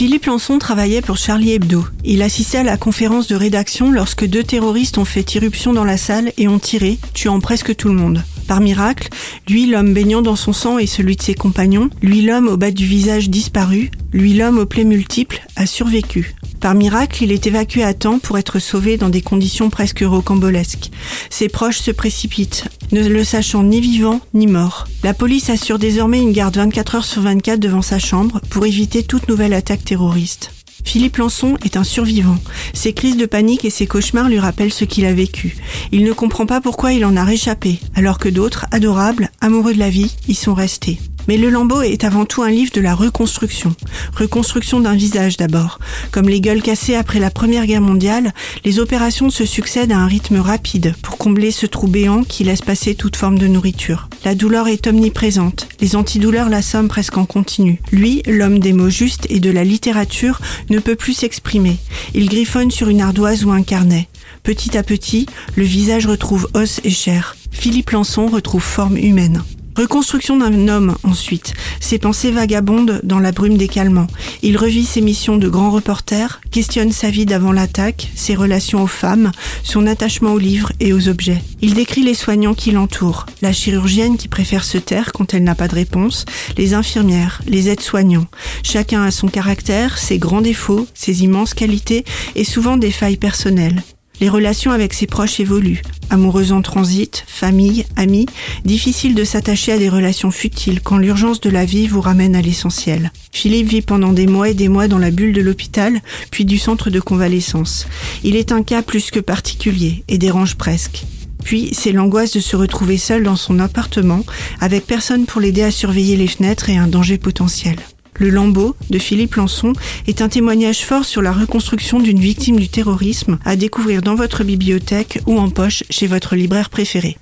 Philippe Lançon travaillait pour Charlie Hebdo. Il assistait à la conférence de rédaction lorsque deux terroristes ont fait irruption dans la salle et ont tiré, tuant presque tout le monde. Par miracle, lui l'homme baignant dans son sang et celui de ses compagnons, lui l'homme au bas du visage disparu, lui l'homme aux plaies multiples, a survécu. Par miracle, il est évacué à temps pour être sauvé dans des conditions presque rocambolesques. Ses proches se précipitent, ne le sachant ni vivant ni mort. La police assure désormais une garde 24 heures sur 24 devant sa chambre pour éviter toute nouvelle attaque terroriste. Philippe Lançon est un survivant. Ses crises de panique et ses cauchemars lui rappellent ce qu'il a vécu. Il ne comprend pas pourquoi il en a réchappé, alors que d'autres, adorables, amoureux de la vie, y sont restés. Mais Le Lambeau est avant tout un livre de la reconstruction. Reconstruction d'un visage d'abord. Comme les gueules cassées après la Première Guerre mondiale, les opérations se succèdent à un rythme rapide pour combler ce trou béant qui laisse passer toute forme de nourriture. La douleur est omniprésente. Les antidouleurs l'assomment presque en continu. Lui, l'homme des mots justes et de la littérature, ne peut plus s'exprimer. Il griffonne sur une ardoise ou un carnet. Petit à petit, le visage retrouve os et chair. Philippe Lançon retrouve forme humaine. Reconstruction d'un homme ensuite, ses pensées vagabondent dans la brume des calmants. Il revit ses missions de grand reporter, questionne sa vie d'avant l'attaque, ses relations aux femmes, son attachement aux livres et aux objets. Il décrit les soignants qui l'entourent, la chirurgienne qui préfère se taire quand elle n'a pas de réponse, les infirmières, les aides-soignants. Chacun a son caractère, ses grands défauts, ses immenses qualités et souvent des failles personnelles. Les relations avec ses proches évoluent. Amoureux en transit, famille, amis, difficile de s'attacher à des relations futiles quand l'urgence de la vie vous ramène à l'essentiel. Philippe vit pendant des mois et des mois dans la bulle de l'hôpital, puis du centre de convalescence. Il est un cas plus que particulier et dérange presque. Puis, c'est l'angoisse de se retrouver seul dans son appartement, avec personne pour l'aider à surveiller les fenêtres et un danger potentiel. Le Lambeau de Philippe Lançon est un témoignage fort sur la reconstruction d'une victime du terrorisme à découvrir dans votre bibliothèque ou en poche chez votre libraire préféré.